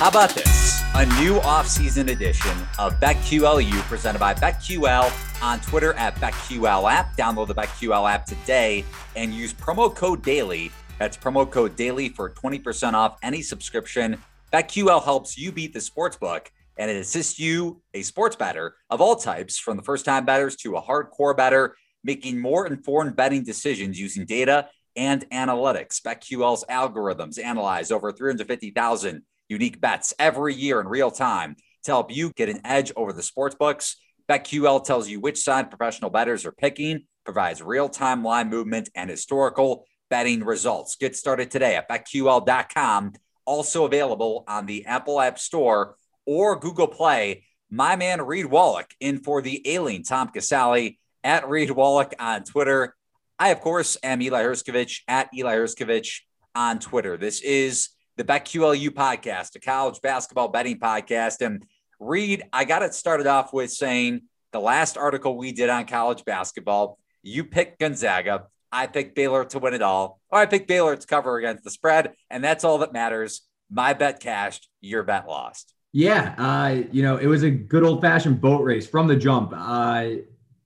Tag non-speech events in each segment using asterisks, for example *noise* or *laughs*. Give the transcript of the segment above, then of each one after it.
How about this? A new off-season edition of BetQLU presented by BetQL on Twitter at BetQL app. Download the BetQL app today and use promo code DAILY. That's promo code DAILY for 20% off any subscription. BetQL helps you beat the sportsbook and it assists you, a sports bettor of all types, from the first-time bettors to a hardcore bettor, making more informed betting decisions using data and analytics. BetQL's algorithms analyze over 350,000 unique bets every year in real time to help you get an edge over the sports books. BetQL tells you which side professional bettors are picking, provides real time line movement and historical betting results. Get started today at BetQL.com. Also available on the Apple App Store or Google Play. My man Reed Wallach in for the ailing Tom Casale at Reed Wallach on Twitter. I, of course, am Eli Hershkovich at Eli Hershkovich on Twitter. This is the BetQLU podcast, a college basketball betting podcast. And Reed, I got it started off with saying the last article we did on college basketball, you picked Gonzaga. I picked Baylor to win it all, or I picked Baylor to cover against the spread. And that's all that matters. My bet cashed, your bet lost. Yeah. Uh, you know, it was a good old fashioned boat race from the jump. Uh,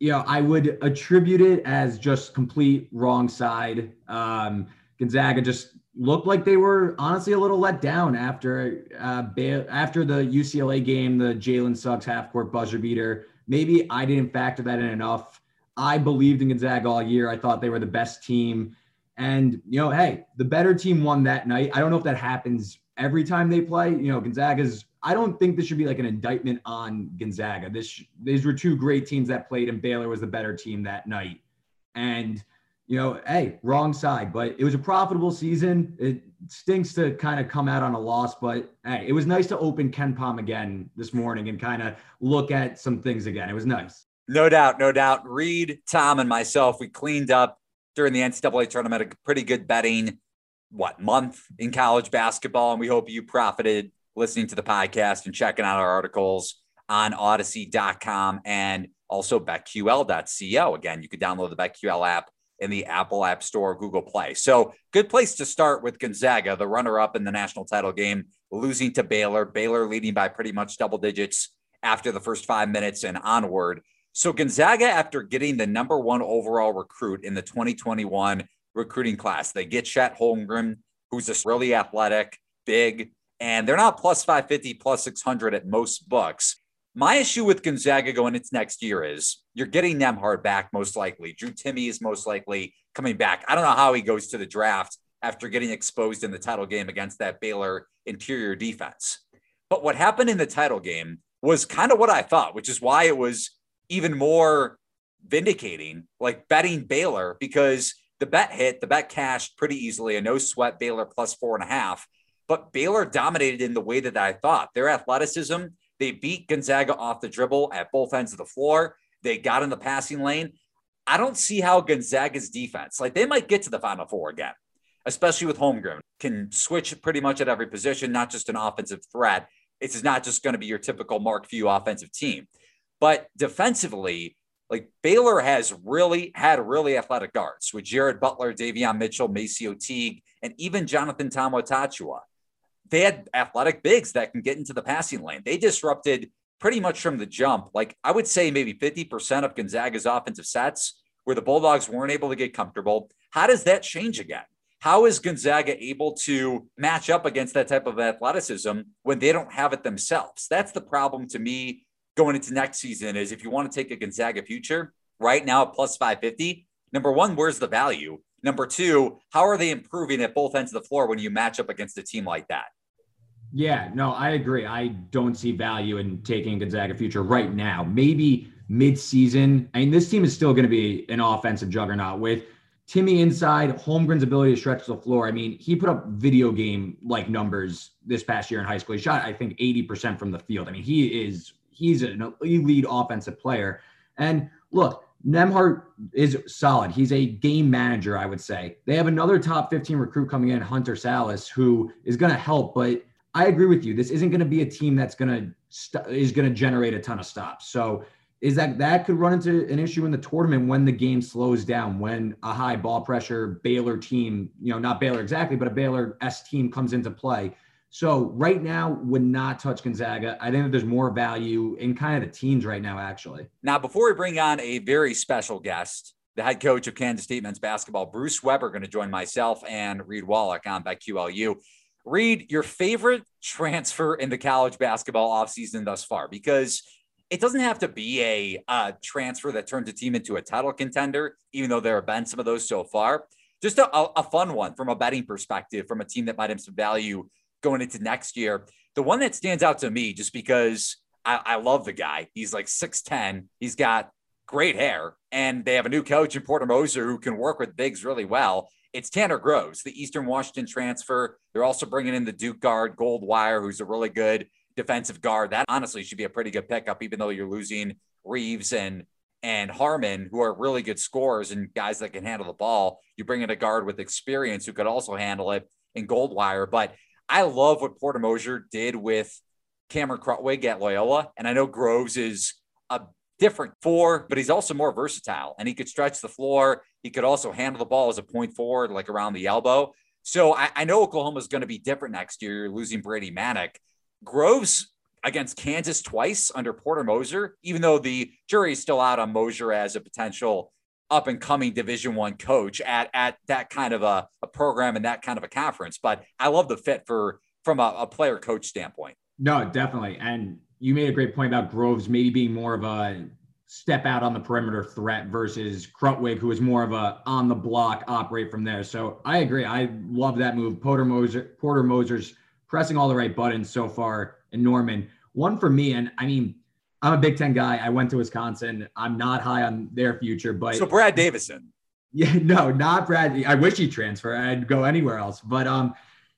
you know, I would attribute it as just complete wrong side. Um, Gonzaga just looked like they were honestly a little let down after uh, after the UCLA game, the Jalen Suggs half court buzzer beater. Maybe I didn't factor that in enough. I believed in Gonzaga all year. I thought they were the best team. And, you know, hey, the better team won that night. I don't know if that happens every time they play. You know, Gonzaga's, I don't think this should be like an indictment on Gonzaga. This, these were two great teams that played, and Baylor was the better team that night. And, you know, hey, wrong side, but it was a profitable season. It stinks to kind of come out on a loss, but hey, it was nice to open KenPom again this morning and kind of look at some things again. It was nice. No doubt, no doubt. Reed, Tom, and myself, we cleaned up during the NCAA tournament, a pretty good betting, what, month in college basketball. And we hope you profited listening to the podcast and checking out our articles on Audacy.com and also BetQL.co. Again, you could download the BetQL app in the Apple App Store, Google Play. So, good place to start with Gonzaga, the runner up in the national title game, losing to Baylor. Baylor leading by pretty much double digits after the first five minutes and onward. So, Gonzaga, after getting the number one overall recruit in the 2021 recruiting class, they get Chet Holmgren, who's just really athletic, big, and they're not plus 550, plus 600 at most books. My issue with Gonzaga going into next year is you're getting Nembhard back most likely. Drew Timme is most likely coming back. I don't know how he goes to the draft after getting exposed in the title game against that Baylor interior defense. But what happened in the title game was kind of what I thought, which is why it was even more vindicating, like betting Baylor, because the bet hit, the bet cashed pretty easily, a no sweat Baylor plus four and a half. But Baylor dominated in the way that I thought. Their athleticism they beat Gonzaga off the dribble at both ends of the floor. They got in the passing lane. I don't see how Gonzaga's defense, like they might get to the Final Four again, especially with Holmgren, can switch pretty much at every position, not just an offensive threat. It's not just going to be your typical Mark Few offensive team. But defensively, like Baylor has really had really athletic guards with Jared Butler, Davion Mitchell, MaCio Teague, and even Jonathan Tchamwa Tchatchoua they had athletic bigs that can get into the passing lane. They disrupted pretty much from the jump. Like I would say maybe 50% of Gonzaga's offensive sets where the Bulldogs weren't able to get comfortable. How does that change again? How is Gonzaga able to match up against that type of athleticism when they don't have it themselves? That's the problem to me going into next season is if you want to take a Gonzaga future right now at plus 550, number one, where's the value? Number two, how are they improving at both ends of the floor when you match up against a team like that? Yeah, no, I agree. I don't see value in taking Gonzaga future right now. Maybe mid-season. I mean, this team is still going to be an offensive juggernaut with Timme inside, Holmgren's ability to stretch the floor. I mean, he put up video game like numbers this past year in high school. He shot, I think, 80% from the field. I mean, he is he's an elite offensive player. And look, Nembhard is solid. He's a game manager, I would say. They have another top 15 recruit coming in, Hunter Sallis, who is going to help, but I agree with you. This isn't going to be a team that's going to st- is going to generate a ton of stops. So is that that could run into an issue in the tournament when the game slows down, when a high ball pressure Baylor team, you know, not Baylor exactly, but a Baylor S team comes into play. So right now, would not touch Gonzaga. I think that there's more value in kind of the teams right now, actually. Now, before we bring on a very special guest, the head coach of Kansas State men's basketball, Bruce Weber, going to join myself and Reed Wallach on BetQLU. Reed, your favorite transfer in the college basketball offseason thus far? Because it doesn't have to be a, a transfer that turns a team into a title contender, even though there have been some of those so far. Just a, a fun one from a betting perspective, from a team that might have some value going into next year. The one that stands out to me, just because I, I love the guy, he's like 6'10, he's got great hair, and they have a new coach in Porter Moser who can work with bigs really well. It's Tanner Groves, the Eastern Washington transfer. They're also bringing in the Duke guard, Goldwire, who's a really good defensive guard. That honestly should be a pretty good pickup, even though you're losing Reaves and and Harmon, who are really good scorers and guys that can handle the ball. You bring in a guard with experience who could also handle it in Goldwire. But I love what Porter Moser did with Cameron Krutwig at Loyola. And I know Groves is a different four, but he's also more versatile and he could stretch the floor. He could also handle the ball as a point forward, like around the elbow. So I, I know Oklahoma is going to be different next year. Losing Brady Manek. Groves against Kansas twice under Porter Moser, even though the jury is still out on Moser as a potential up and coming division one coach at, at that kind of a, a, program and that kind of a conference. But I love the fit for from a, a player coach standpoint. No, definitely. And you made a great point about Groves maybe being more of a step out on the perimeter threat versus Krutwig, who is more of a on the block operate from there. So I agree. I love that move. Porter Moser, Porter Moser's pressing all the right buttons so far in Norman. One for me, and I mean, I'm a Big Ten guy. I went to Wisconsin. I'm not high on their future, but so Brad Davison. Yeah, *laughs* no, not Brad. I wish he'd transfer. I'd go anywhere else. But um,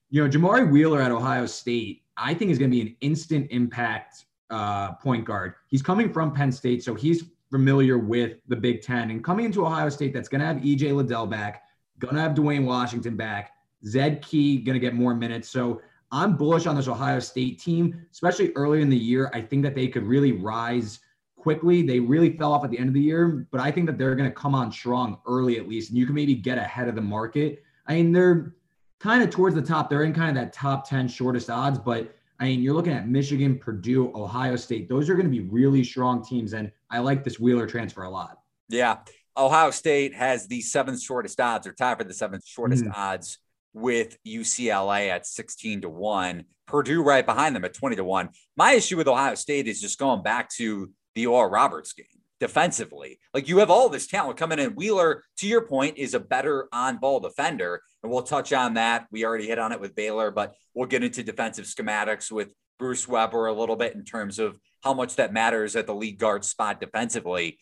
you know, Jamari Wheeler at Ohio State, I think is going to be an instant impact uh, point guard. He's coming from Penn State, so he's familiar with the Big Ten. And coming into Ohio State, that's going to have EJ Liddell back, going to have Duane Washington back, Zed Key going to get more minutes. So I'm bullish on this Ohio State team, especially early in the year. I think that they could really rise quickly. They really fell off at the end of the year, but I think that they're going to come on strong early at least, and you can maybe get ahead of the market. I mean, they're kind of towards the top. They're in kind of that top 10 shortest odds, but I mean, you're looking at Michigan, Purdue, Ohio State. Those are going to be really strong teams, and I like this Wheeler transfer a lot. Yeah. Ohio State has the seventh shortest odds, or tied for the seventh shortest mm. odds with UCLA at 16 to 1, Purdue right behind them at 20 to 1. My issue with Ohio State is just going back to the Oral Roberts game defensively. Like you have all this talent coming in. Wheeler, to your point, is a better on ball defender. And we'll touch on that. We already hit on it with Baylor, but we'll get into defensive schematics with Bruce Weber a little bit in terms of how much that matters at the lead guard spot defensively.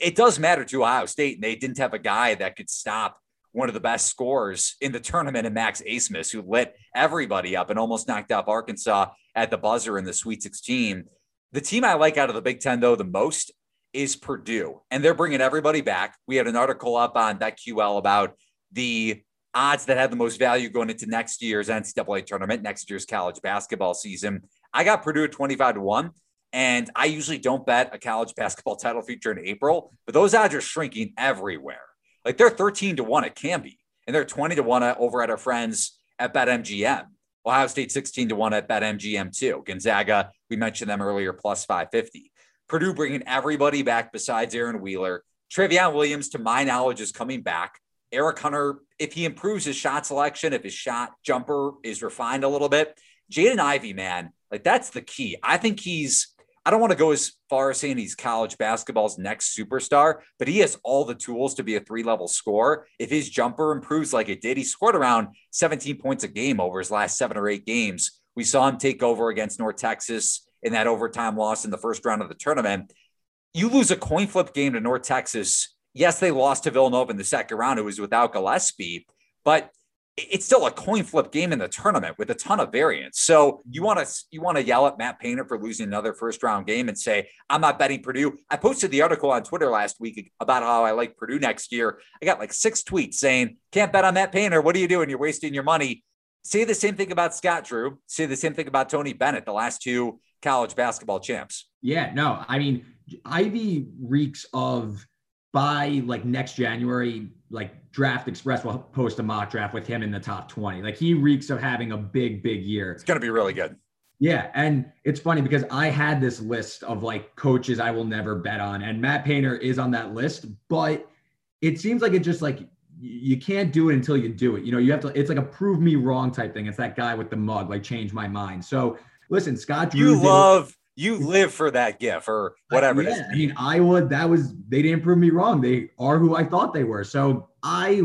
It does matter to Ohio State. And they didn't have a guy that could stop one of the best scorers in the tournament in Max Abmas, who lit everybody up and almost knocked out Arkansas at the buzzer in the Sweet 16. The team I like out of the Big Ten, though, the most is Purdue, and they're bringing everybody back. We had an article up on BetQL about the odds that have the most value going into next year's NCAA tournament, next year's college basketball season. I got Purdue at 25 to 1. And I usually don't bet a college basketball *laughs* title feature in April, but those odds are shrinking everywhere. Like they're 13 to 1 at Canby, and they're 20 to 1 over at our friends at BetMGM. Ohio State 16 to 1 at BetMGM too. Gonzaga, we mentioned them earlier, plus 550. Purdue bringing everybody back besides Aaron Wheeler. Trevion Williams, to my knowledge, is coming back. Eric Hunter, if he improves his shot selection, if his shot jumper is refined a little bit, Jaden Ivey, man, like that's the key. I think he's I don't want to go as far as saying he's college basketball's next superstar, but he has all the tools to be a three level scorer. If his jumper improves like it did, he scored around 17 points a game over his last seven or eight games. We saw him take over against North Texas in that overtime loss in the first round of the tournament. You lose a coin flip game to North Texas. Yes, they lost to Villanova in the second round. It was without Gillespie, but it's still a coin flip game in the tournament with a ton of variance. So you want to you want to yell at Matt Painter for losing another first round game and say I'm not betting Purdue. I posted the article on Twitter last week about how I like Purdue next year. I got like six tweets saying can't bet on Matt Painter. What are you doing? You're wasting your money. Say the same thing about Scott Drew. Say the same thing about Tony Bennett, the last two college basketball champs. Yeah, no, I mean Ivey reeks of by like next January, like Draft Express will post a mock draft with him in the top 20. Like he reeks of having a big, big year. It's going to be really good. Yeah. And it's funny because I had this list of like coaches I will never bet on, and Matt Painter is on that list, but it seems like it just like you can't do it until you do it. You know, you have to, it's like a prove me wrong type thing. It's that guy with the mug, like change my mind. So listen, Scott. You love, you *laughs* live for that gif or whatever yeah, it is. I mean, Iowa, that was, they didn't prove me wrong. They are who I thought they were. So I,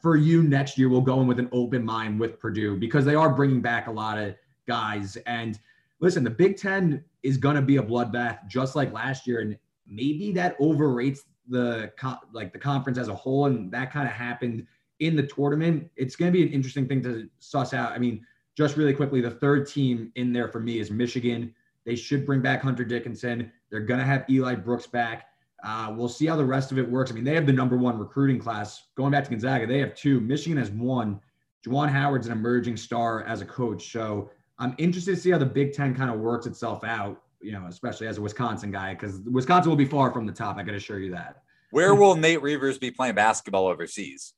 for you next year, will go in with an open mind with Purdue because they are bringing back a lot of guys. And listen, the Big Ten is going to be a bloodbath just like last year. And maybe that overrates the like the conference as a whole, and that kind of happened in the tournament. It's going to be an interesting thing to suss out. I mean, just really quickly, the third team in there for me is Michigan. They should bring back Hunter Dickinson. They're going to have Eli Brooks back. Uh, we'll see how the rest of it works. I mean, they have the number one recruiting class. Going back to Gonzaga, they have two. Michigan has one. Juwan Howard's an emerging star as a coach. So I'm interested to see how the Big Ten kind of works itself out you know, especially as a Wisconsin guy, because Wisconsin will be far from the top. I can assure you that. Where will Nate Reuvers be playing basketball overseas?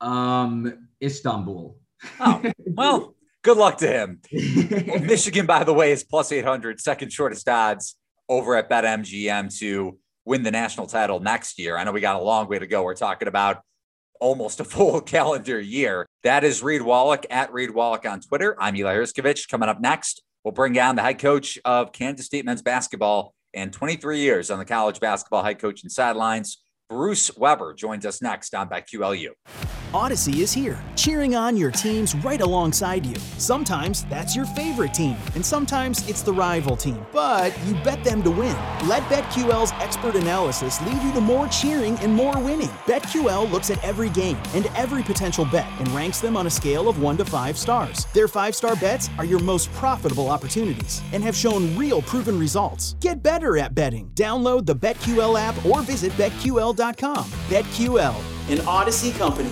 Um, Istanbul. Oh, well, *laughs* good luck to him. *laughs* Michigan, by the way, is plus 800, second shortest odds over at BetMGM to win the national title next year. I know we got a long way to go. We're talking about almost a *laughs* full calendar year. That is Reed Wallach at Reed Wallach on Twitter. I'm Eli Hershkovich. Coming up next, We'll bring on the head coach of Kansas State men's basketball and 23 years on the college basketball head coaching sidelines. Bruce Weber joins us next on BetQLU. Audacy is here, cheering on your teams right alongside you. Sometimes that's your favorite team, and sometimes it's the rival team, but you bet them to win. Let BetQL's expert analysis lead you to more cheering and more winning. BetQL looks at every game and every potential bet and ranks them on a scale of 1 to 5 stars. Their 5-star bets are your most profitable opportunities and have shown real proven results. Get better at betting. Download the BetQL app or visit betql.com. BetQL, an Audacy company.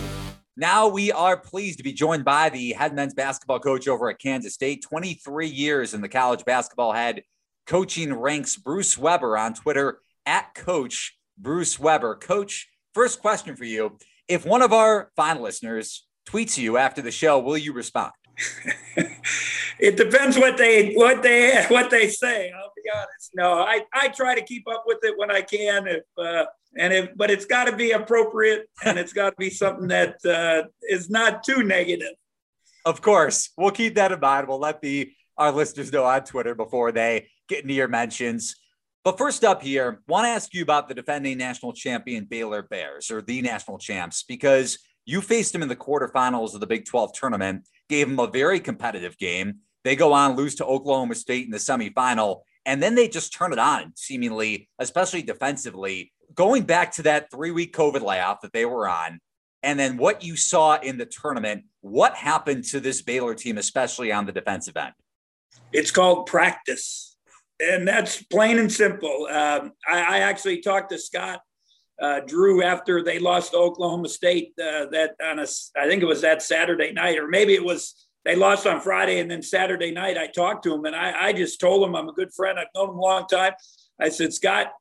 Now we are pleased to be joined by the head men's basketball coach over at Kansas State, 23 years in the college basketball head coaching ranks, Bruce Weber on Twitter at Coach Bruce Weber. Coach, first question for you. If one of our fine listeners tweets you after the show, will you respond? *laughs* it depends what they what they what they say. I'll be honest. No, I, I try to keep up with it when I can. If uh, and if, but it's got to be appropriate and it's got to be something that uh, is not too negative. Of course, we'll keep that in mind. We'll let the our listeners know on Twitter before they get into your mentions. But first up here, want to ask you about the defending national champion Baylor Bears or the national champs because you faced them in the quarterfinals of the Big 12 tournament, gave them a very competitive game. They go on lose to Oklahoma State in the semifinal, and then they just turn it on, seemingly, especially defensively going back to that three week COVID layoff that they were on, and then what you saw in the tournament, what happened to this Baylor team, especially on the defensive end? It's called practice. And that's plain and simple. Um, I, I, actually talked to Scott uh, Drew after they lost to Oklahoma State. Uh, that on a, I think it was that Saturday night, or maybe it was they lost on Friday, and then Saturday night I talked to him, and I, I just told him I'm a good friend. I've known him a long time. I said, Scott,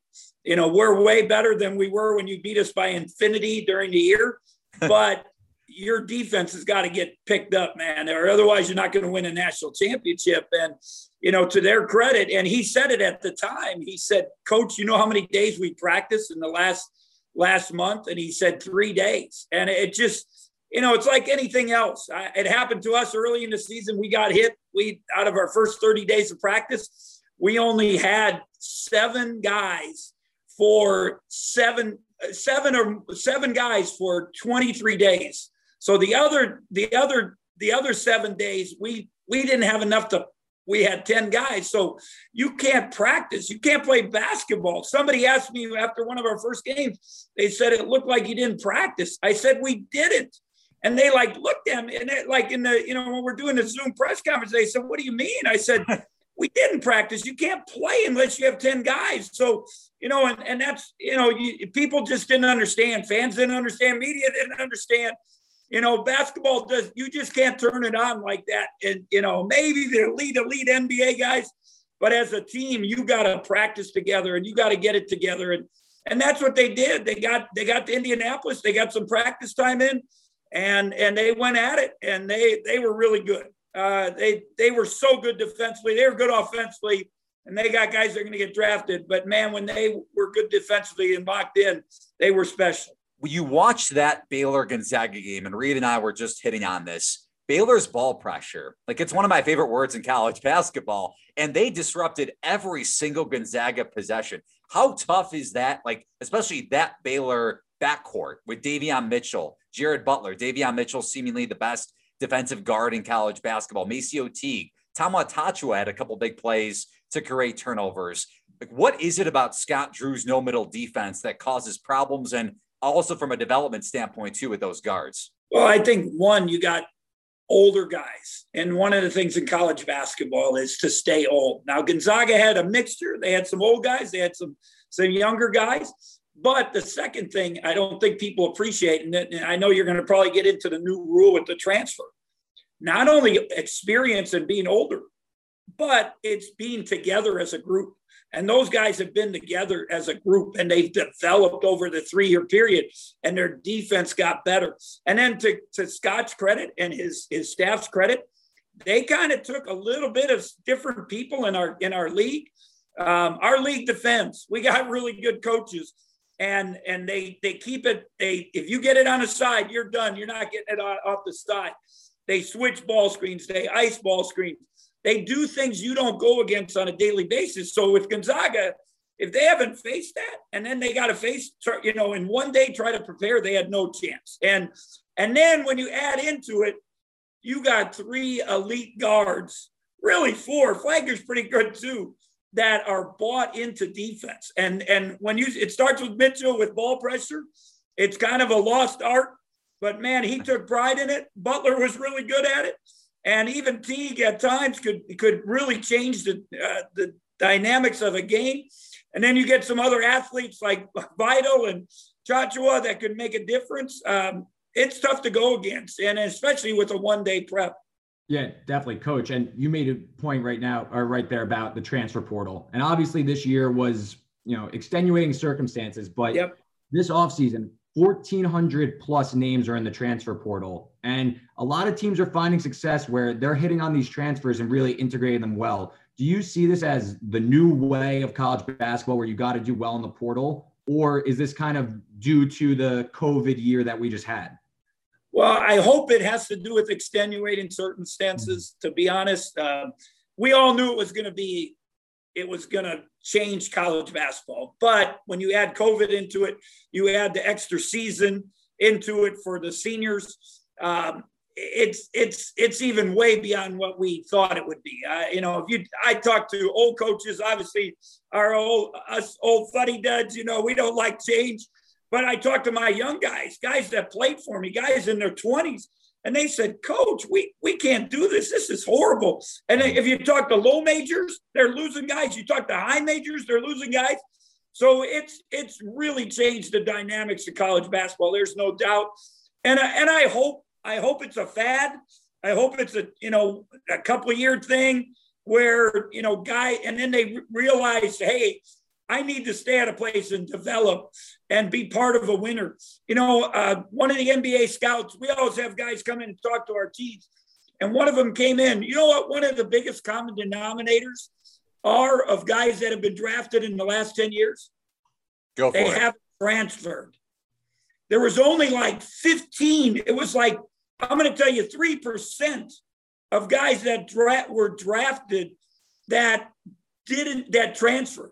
you know, we're way better than we were when you beat us by infinity during the year. *laughs* But your defense has got to get picked up, man, or otherwise you're not going to win a national championship. And, you know, to their credit, and he said it at the time, he said, Coach, you know how many days we practiced in the last last month? And he said three days. And it just, you know, it's like anything else. I, it happened to us early in the season. We got hit. We out of our first 30 days of practice, we only had seven guys for seven seven or seven guys for 23 days. So the other the other the other seven days we we didn't have enough to we had 10 guys. So you can't practice. You can't play basketball. Somebody asked me after one of our first games, they said it looked like you didn't practice. I said we didn't. And they like looked at me and it, like in the, you know, when we're doing the Zoom press conference, they said, What do you mean? I said, we didn't practice. You can't play unless you have 10 guys. So, you know, and, and that's, you know, you, people just didn't understand. Fans didn't understand. Media didn't understand. You know, basketball does, you just can't turn it on like that. And, you know, maybe the lead elite NBA guys, but as a team, you got to practice together and you got to get it together. And, and that's what they did. They got they got to Indianapolis. They got some practice time in, and and they went at it, and they they were really good. Uh, they they were so good defensively. They were good offensively, and they got guys that are going to get drafted. But man, when they were good defensively and locked in, they were special. You watched that Baylor Gonzaga game, and Reed and I were just hitting on this. Baylor's ball pressure, like it's one of my favorite words in college *laughs* basketball, and they disrupted every single Gonzaga possession. How tough is that? Like, especially that Baylor backcourt with Davion Mitchell, Jared Butler, Davion Mitchell, seemingly the best defensive guard in college basketball, MaCio Teague, Tchamwa Tchatchoua had a couple big plays to create turnovers. Like, what is it about Scott Drew's no middle defense that causes problems and also from a development standpoint too with those guards? Well, I think one, you got older guys. And one of the things in college basketball is to stay old. Now, Gonzaga had a mixture. They had some old guys, they had some some younger guys. But the second thing I don't think people appreciate, and I know you're going to probably get into the new rule with the transfer, not only experience and being older, but it's being together as a group. And those guys have been together as a group and they've developed over the three year period and their defense got better. And then to, to Scott's credit and his, his staff's credit, they kind of took a little bit of different people in our in our league. Um, our league defends. We got really good coaches, and and they they keep it. They if you get it on the side, you're done. You're not getting it off the side. They switch ball screens. They ice ball screens. They do things you don't go against on a daily basis. So with Gonzaga, if they haven't faced that, and then they got to face, you know, in one day try to prepare, they had no chance. And and then when you add into it, you got three elite guards, really four. Flagler's pretty good too, that are bought into defense. And and when you it starts with Mitchell with ball pressure, it's kind of a lost art. But man, he took pride in it. Butler was really good at it and even Teague at times could could really change the uh, the dynamics of a game. And then you get some other athletes like Vital and Tchatchoua that could make a difference. Um, it's tough to go against, and especially with a one day prep. Yeah, definitely, coach. And you made a point right now, or right there, about the transfer portal. And obviously, this year was you know extenuating circumstances, but yep. this offseason, 1,400 plus names are in the transfer portal. And a lot of teams are finding success where they're hitting on these transfers and really integrating them well. Do you see this as the new way of college basketball where you got to do well in the portal? Or is this kind of due to the COVID year that we just had? Well, I hope it has to do with extenuating circumstances. To be honest, uh, we all knew it was going to be it was going to change college basketball. But when you add COVID into it, you add the extra season into it for the seniors. Um, it's it's it's even way beyond what we thought it would be. Uh, you know, if you I talk to old coaches, obviously our old us old fuddy duds, you know, we don't like change. But I talked to my young guys, guys that played for me, guys in their 20s, and they said, Coach, we, we can't do this. This is horrible. And if you talk to low majors, they're losing guys. You talk to high majors, they're losing guys. So it's it's really changed the dynamics of college basketball. There's no doubt. And I, and I hope I hope it's a fad. I hope it's a you know a couple year thing where you know guy and then they realize hey I need to stay at a place and develop and be part of a winner. You know, uh, one of the NBA scouts, we always have guys come in and talk to our teams. And one of them came in. You know what? One of the biggest common denominators are of guys that have been drafted in the last 10 years. Go for they it. have transferred. There was only like 15. It was like, I'm going to tell you, 3% of guys that dra- were drafted that didn't, that transferred.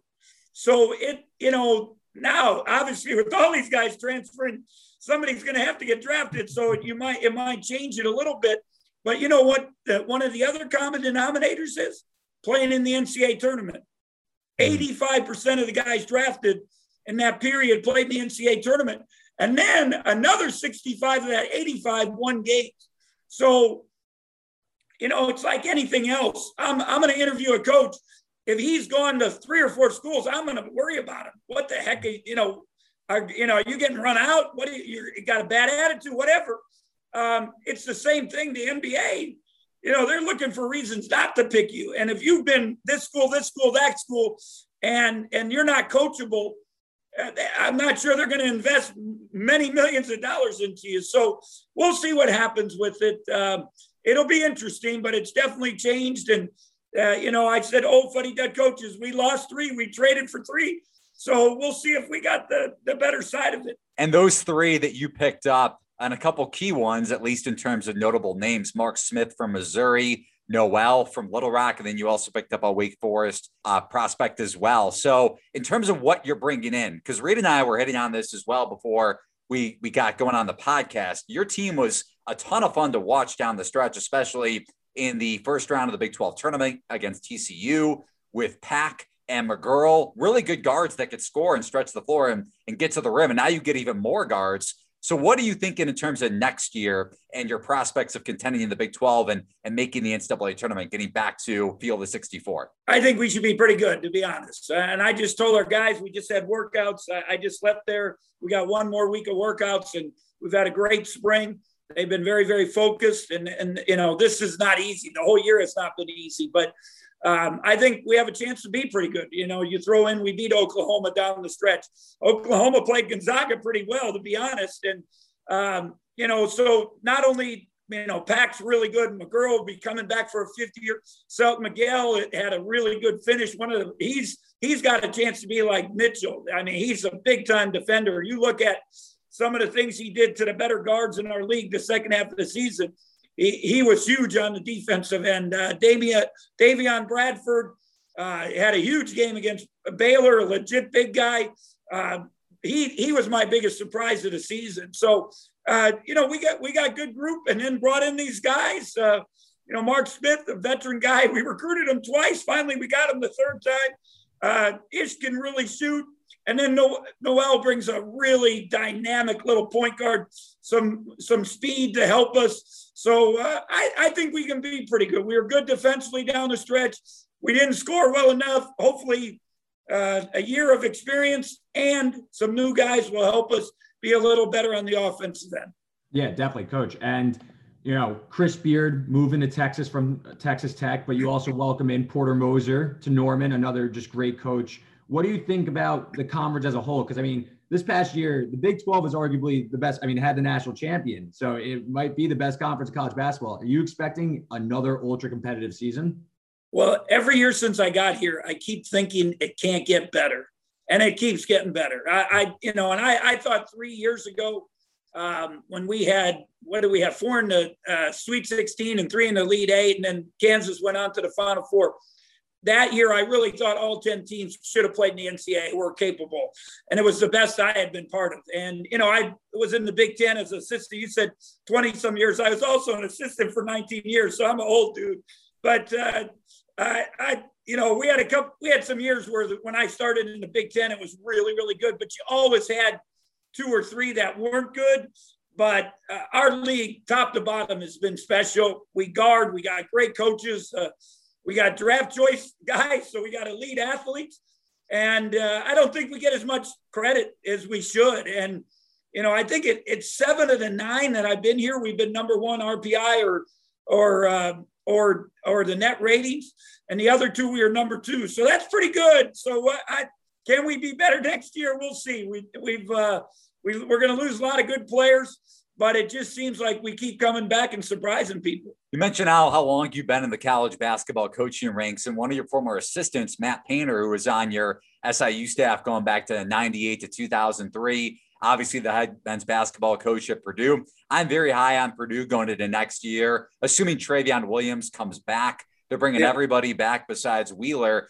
So it, you know, now obviously with all these guys transferring, somebody's going to have to get drafted. So you might it might change it a little bit. But you know what? The, one of the other common denominators is playing in the NCAA tournament. 85% hmm. of the guys drafted in that period played in the NCAA tournament. And then another 65 of that 85 won games. So, you know, it's like anything else. I'm, I'm going to interview a coach if he's gone to three or four schools, I'm going to worry about him. What the heck, you know, are you know, are you getting run out? What you, you got a bad attitude, whatever. Um, it's the same thing. The NBA, you know, they're looking for reasons not to pick you. And if you've been this school, this school, that school, and and you're not coachable, uh, I'm not sure they're going to invest many millions of dollars into you. So we'll see what happens with it. Um, it'll be interesting, but it's definitely changed. And, uh, you know, I said, oh, funny dead coaches, we lost three, we traded for three. So we'll see if we got the, the better side of it. And those three that you picked up, and a couple key ones, at least in terms of notable names Mark Smith from Missouri, Nowell from Little Rock, and then you also picked up a Wake Forest uh, prospect as well. So, in terms of what you're bringing in, because Reed and I were hitting on this as well before we we got going on the podcast. Your team was a ton of fun to watch down the stretch, especially in the first round of the Big 12 tournament against TCU with Pack and McGuirl. Really good guards that could score and stretch the floor and, and get to the rim. And now you get even more guards so, what are you thinking in terms of next year and your prospects of contending in the Big 12 and, and making the NCAA tournament, getting back to field of 64? I think we should be pretty good, to be honest. Uh, and I just told our guys, we just had workouts. I, I just left there. We got one more week of workouts, and we've had a great spring. They've been very, very focused. And, and you know, this is not easy. The whole year has not been easy, but um, I think we have a chance to be pretty good. You know, you throw in, we beat Oklahoma down the stretch. Oklahoma played Gonzaga pretty well, to be honest. And, um, you know, so not only, you know, Pack's really good. McGuirl will be coming back for a 50 year. Selton Miguel had a really good finish. One of the, he's, he's got a chance to be like Mitchell. I mean, he's a big time defender. You look at some of the things he did to the better guards in our league the second half of the season he, he was huge on the defensive end. Uh, Davion Bradford uh, had a huge game against Baylor, a legit big guy. Uh, he he was my biggest surprise of the season. So uh, you know we got we got good group, and then brought in these guys. Uh, you know Mark Smith, a veteran guy. We recruited him twice. Finally, we got him the third time. Uh, Ish can really shoot. And then Nowell brings a really dynamic little point guard, some some speed to help us. So uh, I, I think we can be pretty good. We were good defensively down the stretch. We didn't score well enough. Hopefully, uh, a year of experience and some new guys will help us be a little better on the offensive end. Yeah, definitely, coach. And you know, Chris Beard moving to Texas from Texas Tech, but you also welcome in Porter Moser to Norman, another just great coach. What do you think about the conference as a whole? Because I mean, this past year, the Big 12 is arguably the best. I mean, it had the national champion, so it might be the best conference in college basketball. Are you expecting another ultra competitive season? Well, every year since I got here, I keep thinking it can't get better, and it keeps getting better. I, I you know, and I, I thought three years ago um, when we had what do we have four in the uh, Sweet 16 and three in the Elite Eight, and then Kansas went on to the Final Four that year, I really thought all 10 teams should have played in the NCAA, were capable. And it was the best I had been part of. And, you know, I was in the Big Ten as an assistant. You said 20 some years. I was also an assistant for 19 years. So I'm an old dude. But uh, I, I, you know, we had a couple, we had some years where the, when I started in the Big Ten, it was really, really good. But you always had two or three that weren't good. But uh, our league, top to bottom, has been special. We guard, we got great coaches. Uh, we got draft choice guys, so we got elite athletes. And uh, I don't think we get as much credit as we should. And, you know, I think it, it's seven of the nine that I've been here. We've been number one RPI or, or, uh, or, or the net ratings. And the other two, we are number two. So that's pretty good. So I, can we be better next year? We'll see. We, we've, uh, we, we're going to lose a lot of good players but it just seems like we keep coming back and surprising people. You mentioned how, how long you've been in the college basketball coaching ranks, and one of your former assistants, Matt Painter, who was on your SIU staff going back to 98 to 2003, obviously the head men's basketball coach at Purdue. I'm very high on Purdue going into next year, assuming Trevion Williams comes back. They're bringing yeah. everybody back besides Wheeler.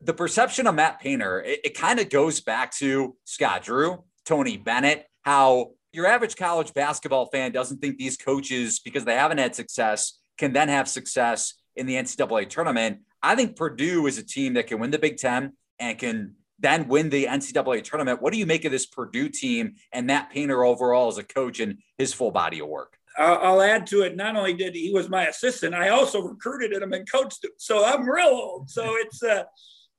The perception of Matt Painter, it, it kind of goes back to Scott Drew, Tony Bennett, how your average college basketball fan doesn't think these coaches, because they haven't had success, can then have success in the NCAA tournament. I think Purdue is a team that can win the Big Ten and can then win the NCAA tournament. What do you make of this Purdue team and Matt Painter overall as a coach and his full body of work? I'll add to it. Not only did he was my assistant, I also recruited him and coached him. So I'm real old. So it's uh,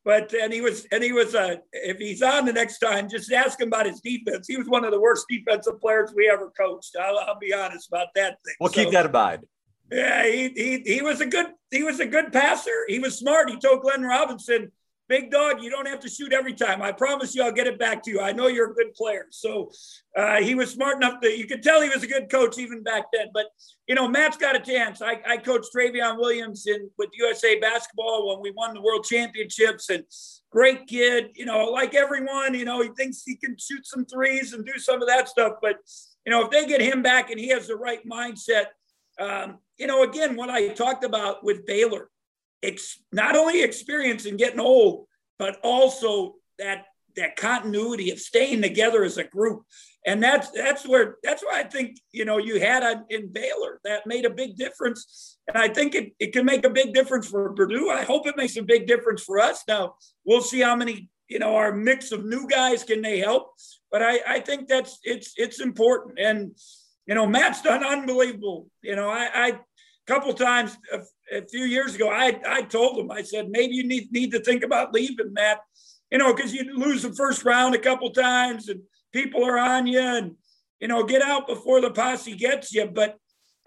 but and he was and he was uh, if he's on the next time, just ask him about his defense. He was one of the worst defensive players we ever coached. I'll, I'll be honest about that thing. We'll so, keep that in mind. Yeah, he, he he was a good he was a good passer. He was smart. He told Glenn Robinson, big dog, you don't have to shoot every time. I promise you, I'll get it back to you. I know you're a good player. So uh, he was smart enough that you could tell he was a good coach even back then. But, you know, Matt's got a chance. I, I coached Trevion Williams in with USA basketball when we won the world championships and great kid, you know, like everyone, you know, he thinks he can shoot some threes and do some of that stuff. But, you know, if they get him back and he has the right mindset, um, you know, again, what I talked about with Baylor, ex- not only experience in getting old, but also that that continuity of staying together as a group. And that's that's where that's why I think you know you had in Baylor that made a big difference. And I think it, it can make a big difference for Purdue. I hope it makes a big difference for us. Now we'll see how many, you know, our mix of new guys can they help. But I, I think that's it's it's important. And you know, Matt's done unbelievable. You know, I, I couple times uh, a, few years ago, I, I told him, I said, maybe you need, need to think about leaving, Matt, you know, because you lose the first round a couple times and people are on you and, you know, get out before the posse gets you. But,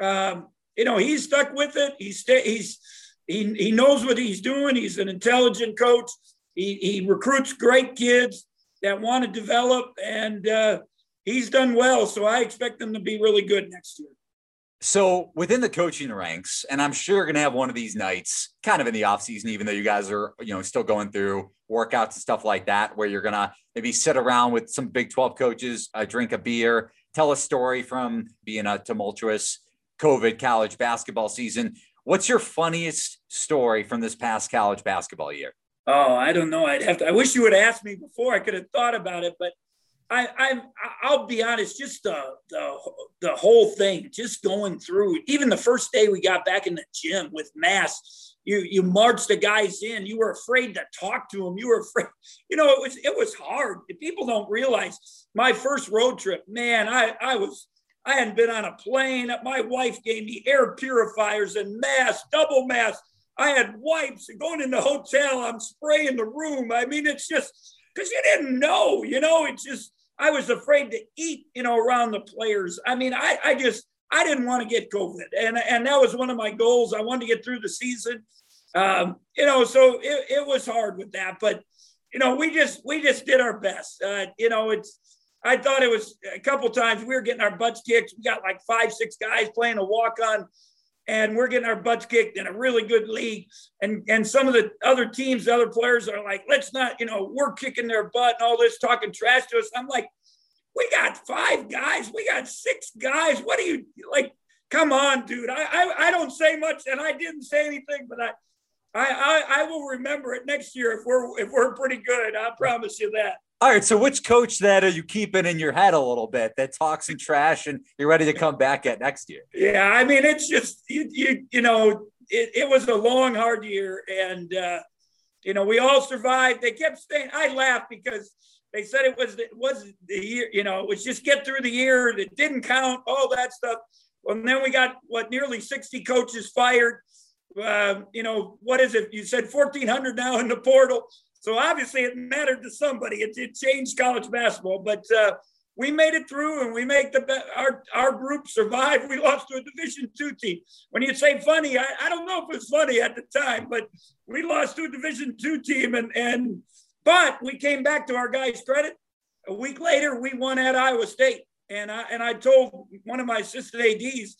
um, you know, he's stuck with it. He's, st- he's, he, he knows what he's doing. He's an intelligent coach. He, he recruits great kids that want to develop and uh, he's done well. So I expect them to be really good next year. So within the coaching ranks, and I'm sure you're gonna have one of these nights kind of in the off season, even though you guys are, you know, still going through workouts and stuff like that, where you're gonna maybe sit around with some Big 12 coaches, uh, drink a beer, tell a story from being a tumultuous COVID college basketball season. What's your funniest story from this past college basketball year? Oh, I don't know. I'd have to. I wish you would have asked me before. I could have thought about it, but I, I'm I'll be honest, just the, the the whole thing, just going through. Even the first day we got back in the gym with masks, you you marched the guys in. You were afraid to talk to them. You were afraid, *laughs* you know. It was it was hard. People don't realize my first road trip. Man, I I was I hadn't been on a plane. My wife gave me air purifiers and masks, double masks. I had wipes going in the hotel. I'm spraying the room. I mean, it's just because you didn't know, you know, it's just I was afraid to eat, you know, around the players. I mean, I, I just I didn't want to get COVID, and and that was one of my goals. I wanted to get through the season, um, you know. So it, it was hard with that, but you know, we just we just did our best. Uh, you know, it's I thought it was a couple times we were getting our butts kicked. We got like five, six guys playing a walk on and we're getting our butts kicked in a really good league. And and some of the other teams, the other players are like, let's not, you know, we're kicking their butt and all this talking trash to us. I'm like, we got five guys, we got six guys. What are you like? Come on, dude. I I, I don't say much, and I didn't say anything, but I. I, I, I will remember it next year if we're if we're pretty good. I promise you that. All right. So which coach that are you keeping in your head a little bit that talks and trash and you're ready to come back at next year? Yeah. I mean, it's just, you, you, you know, it, it was a long, hard year. And, uh, you know, we all survived. They kept saying, I laughed because they said it was, it was the year, you know, it was just get through the year. It didn't count, all that stuff. Well, and then we got what nearly 60 coaches fired. Uh, you know, what is it? You said 1,400 now in the portal. So obviously it mattered to somebody. It, it changed college basketball, but uh, we made it through and we make the our our group survive. *laughs* We lost to a Division two team. When you say funny, I, I don't know if it was funny at the time, but we lost to a Division two team and and but we came back to our guys' credit. A week later, we won at Iowa State, and I and I told one of my assistant ads,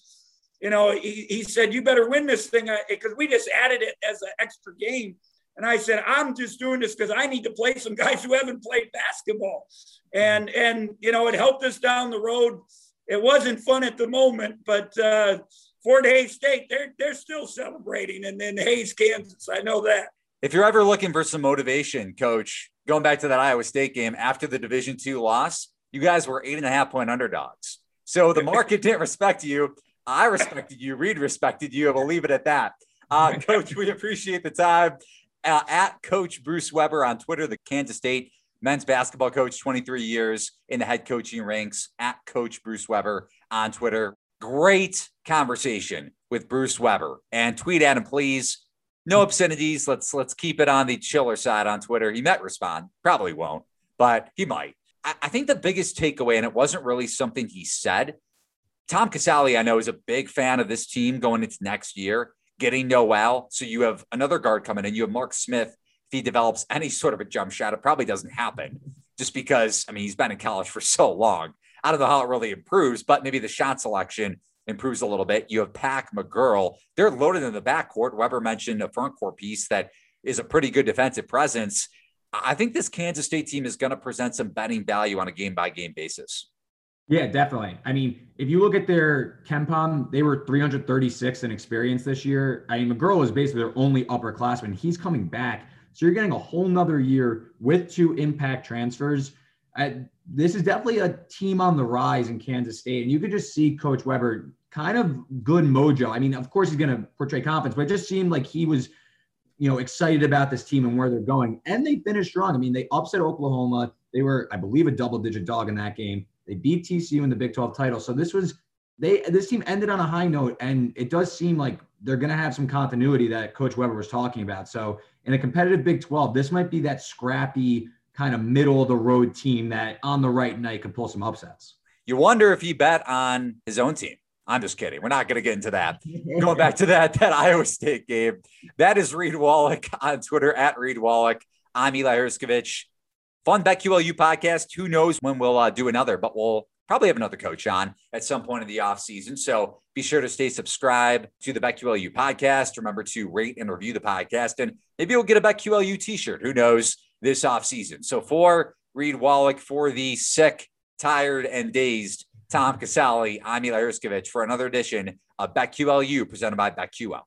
you know, he, he said you better win this thing because we just added it as an extra game and I said, I'm just doing this because I need to play some guys who haven't played basketball. And, and, you know, it helped us down the road. It wasn't fun at the moment, but uh, Fort Hays State, they're, they're still celebrating. And then Hays, Kansas, I know that. If you're ever looking for some motivation, coach, going back to that Iowa State game after the Division two loss, you guys were eight and a half point underdogs. So the *laughs* market didn't respect you. I respected you. Reed respected you. I will leave it at that. Uh, *laughs* coach, we appreciate the time uh, at Coach Bruce Weber on Twitter, the Kansas State men's basketball coach, 23 years in the head coaching ranks, at Coach Bruce Weber on Twitter. Great conversation with Bruce Weber. And tweet at him, please. No obscenities. Let's let's keep it on the chiller side on Twitter. He might respond, probably won't, but he might. I, I think the biggest takeaway, and it wasn't really something he said. Tom Casale, I know, is a big fan of this team going into next year getting Nowell. So you have another guard coming in. You have Mark Smith If he develops any sort of a jump shot. It probably doesn't happen just because, I mean, he's been in college for *laughs* so long. I don't know how it really improves, but maybe the shot selection improves a little bit. You have Pack McGuirl. They're loaded in the backcourt. Weber mentioned a front court piece that is a pretty good defensive presence. I think this Kansas State team is going to present some betting value on a game by game basis. Yeah, definitely. I mean, if you look at their KenPom, they were 336 in experience this year. I mean, McGuirl is basically their only upperclassman. He's coming back. So you're getting a whole nother year with two impact transfers. Uh, this is definitely a team on the rise in Kansas State. And you could just see Coach Weber kind of good mojo. I mean, of course, he's going to portray confidence, but it just seemed like he was, you know, excited about this team and where they're going. And they finished strong. I mean, they upset Oklahoma. They were, I believe, a double digit dog in that game. They beat TCU in the Big 12 title. So this was they this team ended on a high note, and it does seem like they're going to have some continuity that Coach Weber was talking about. So in a competitive Big 12, this might be that scrappy kind of middle of the road team that on the right night could pull some upsets. You wonder if he bet on his own team. I'm just kidding. We're not going to get into that. Going back to that that Iowa State game, that is Reed Wallach on Twitter at Reed Wallach. I'm Eli Hershkovich fun BetQLU podcast. Who knows when we'll uh, do another, but we'll probably have another coach on at some point in the off season. So be sure to stay subscribed to the BetQLU podcast. Remember to rate and review the podcast, and maybe we'll get a BetQLU t-shirt. Who knows this off season? So for Reed Wallach, for the sick, tired, and dazed Tom Casale, I'm Eli Hershkovich for another edition of BetQLU presented by BetQL.